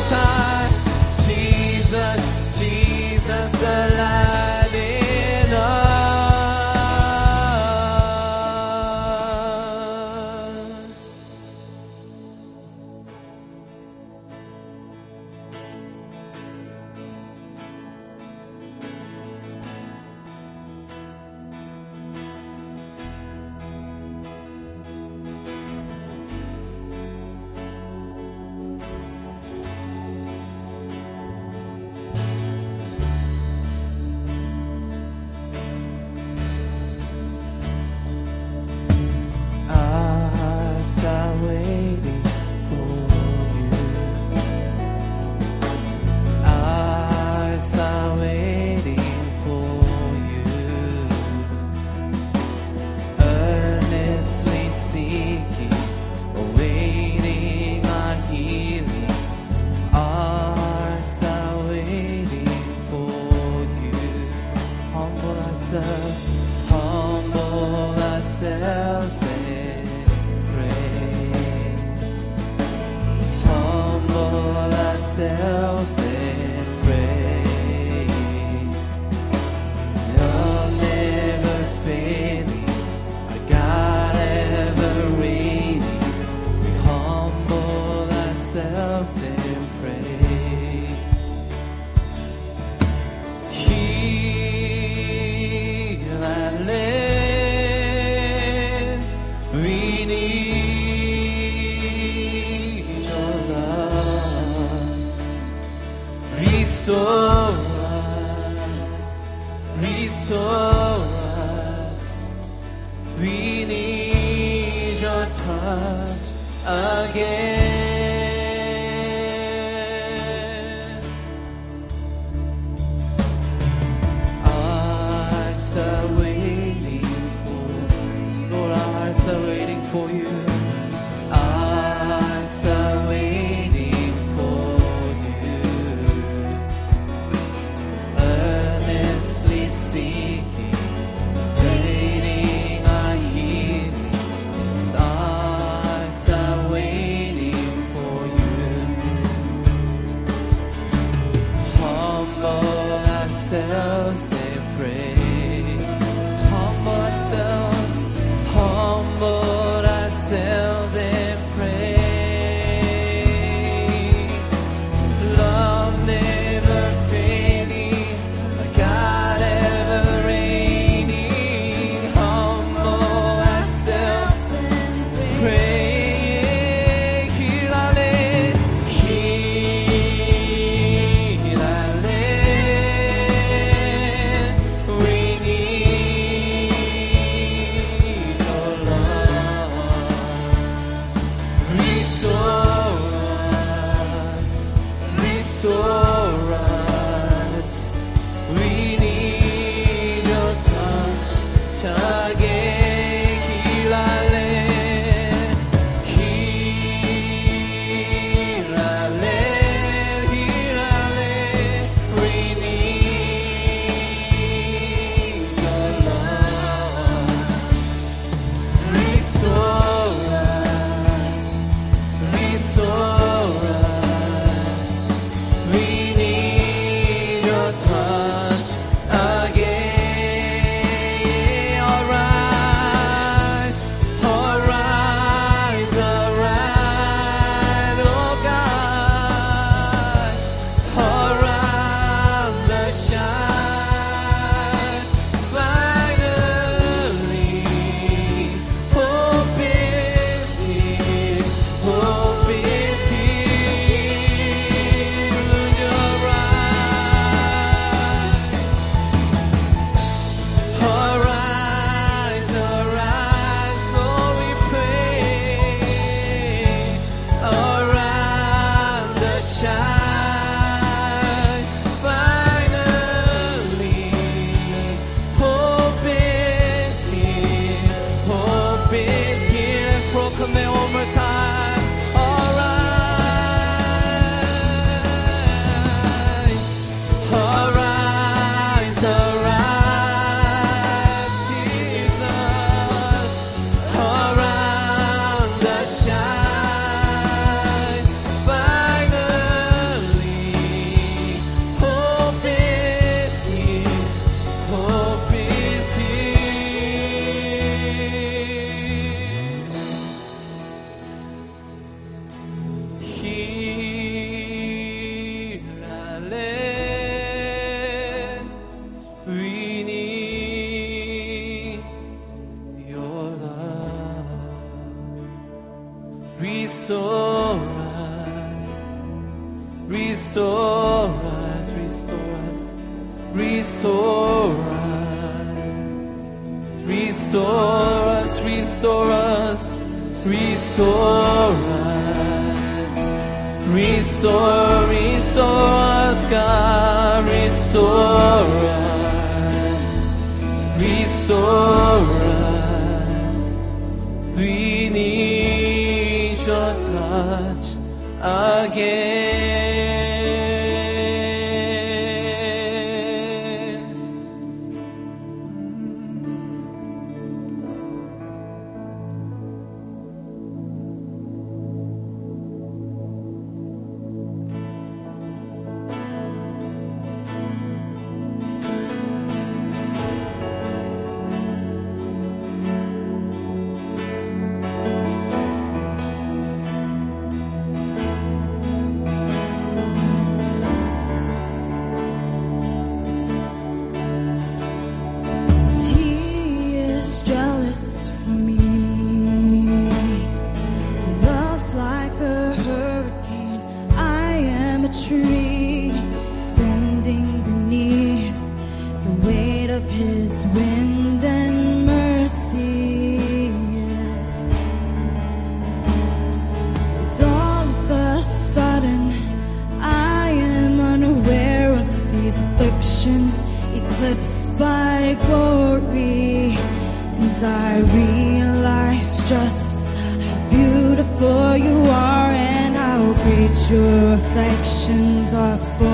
time. glory, and I realize just how beautiful you are and how great your affections are for.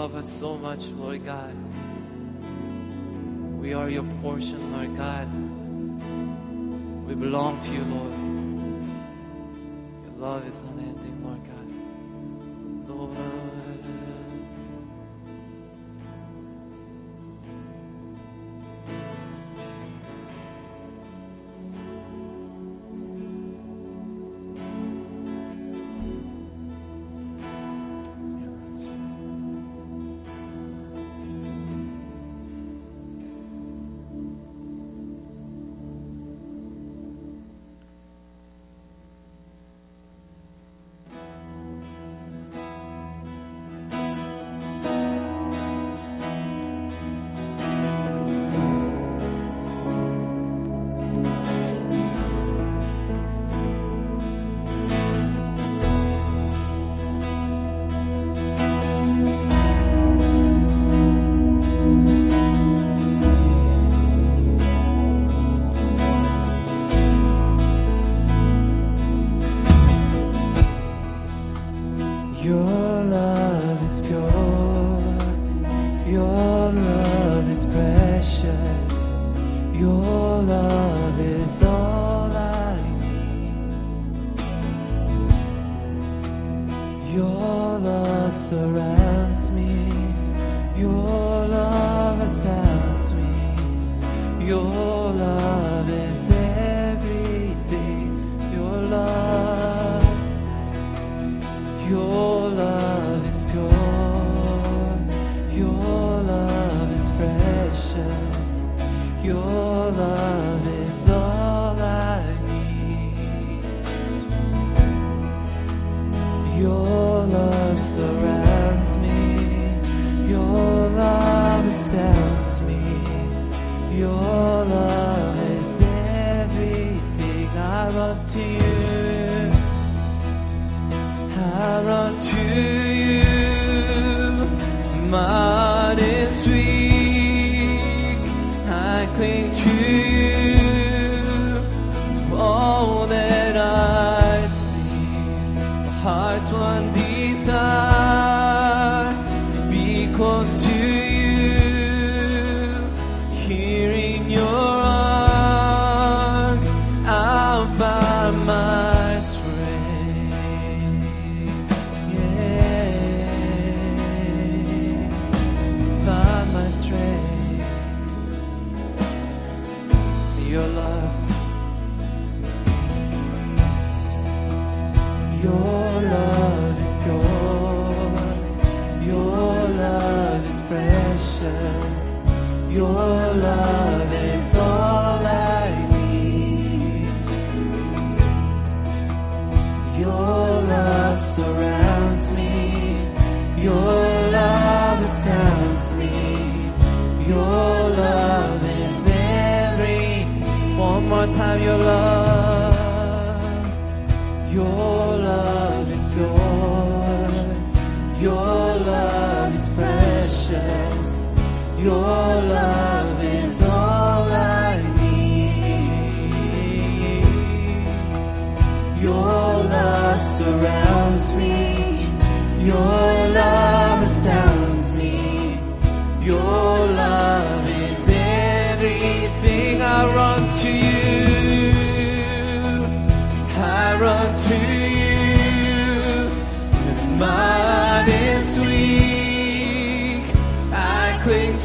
love us so much, Lord God. We are your portion, Lord God. We belong to you, Lord. Your love is unending, Lord God. love. to you, my.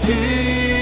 to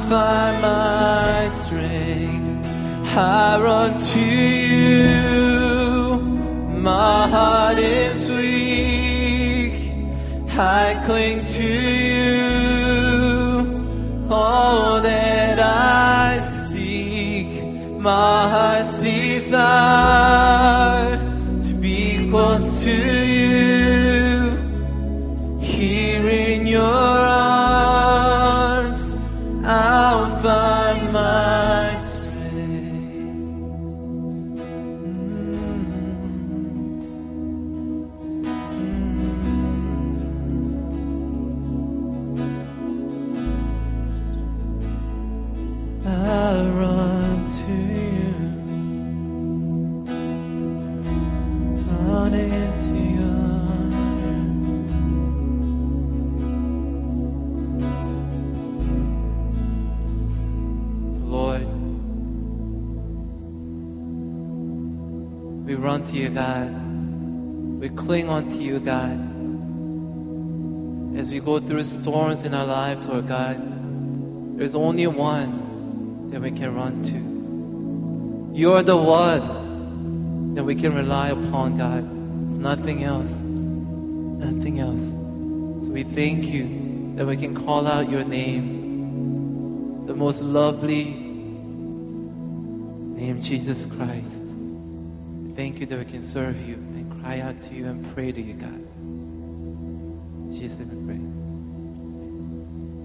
find my strength. I run to you. My heart is weak. I cling to you. All that I seek, my heart's desire to we run to you, God. We cling onto you, God. As we go through storms in our lives, Lord God, there's only one that we can run to. You're the one that we can rely upon, God. It's nothing else. Nothing else. So we thank you that we can call out your name, the most lovely name, Jesus Christ. Thank you that we can serve you and cry out to you and pray to you, God.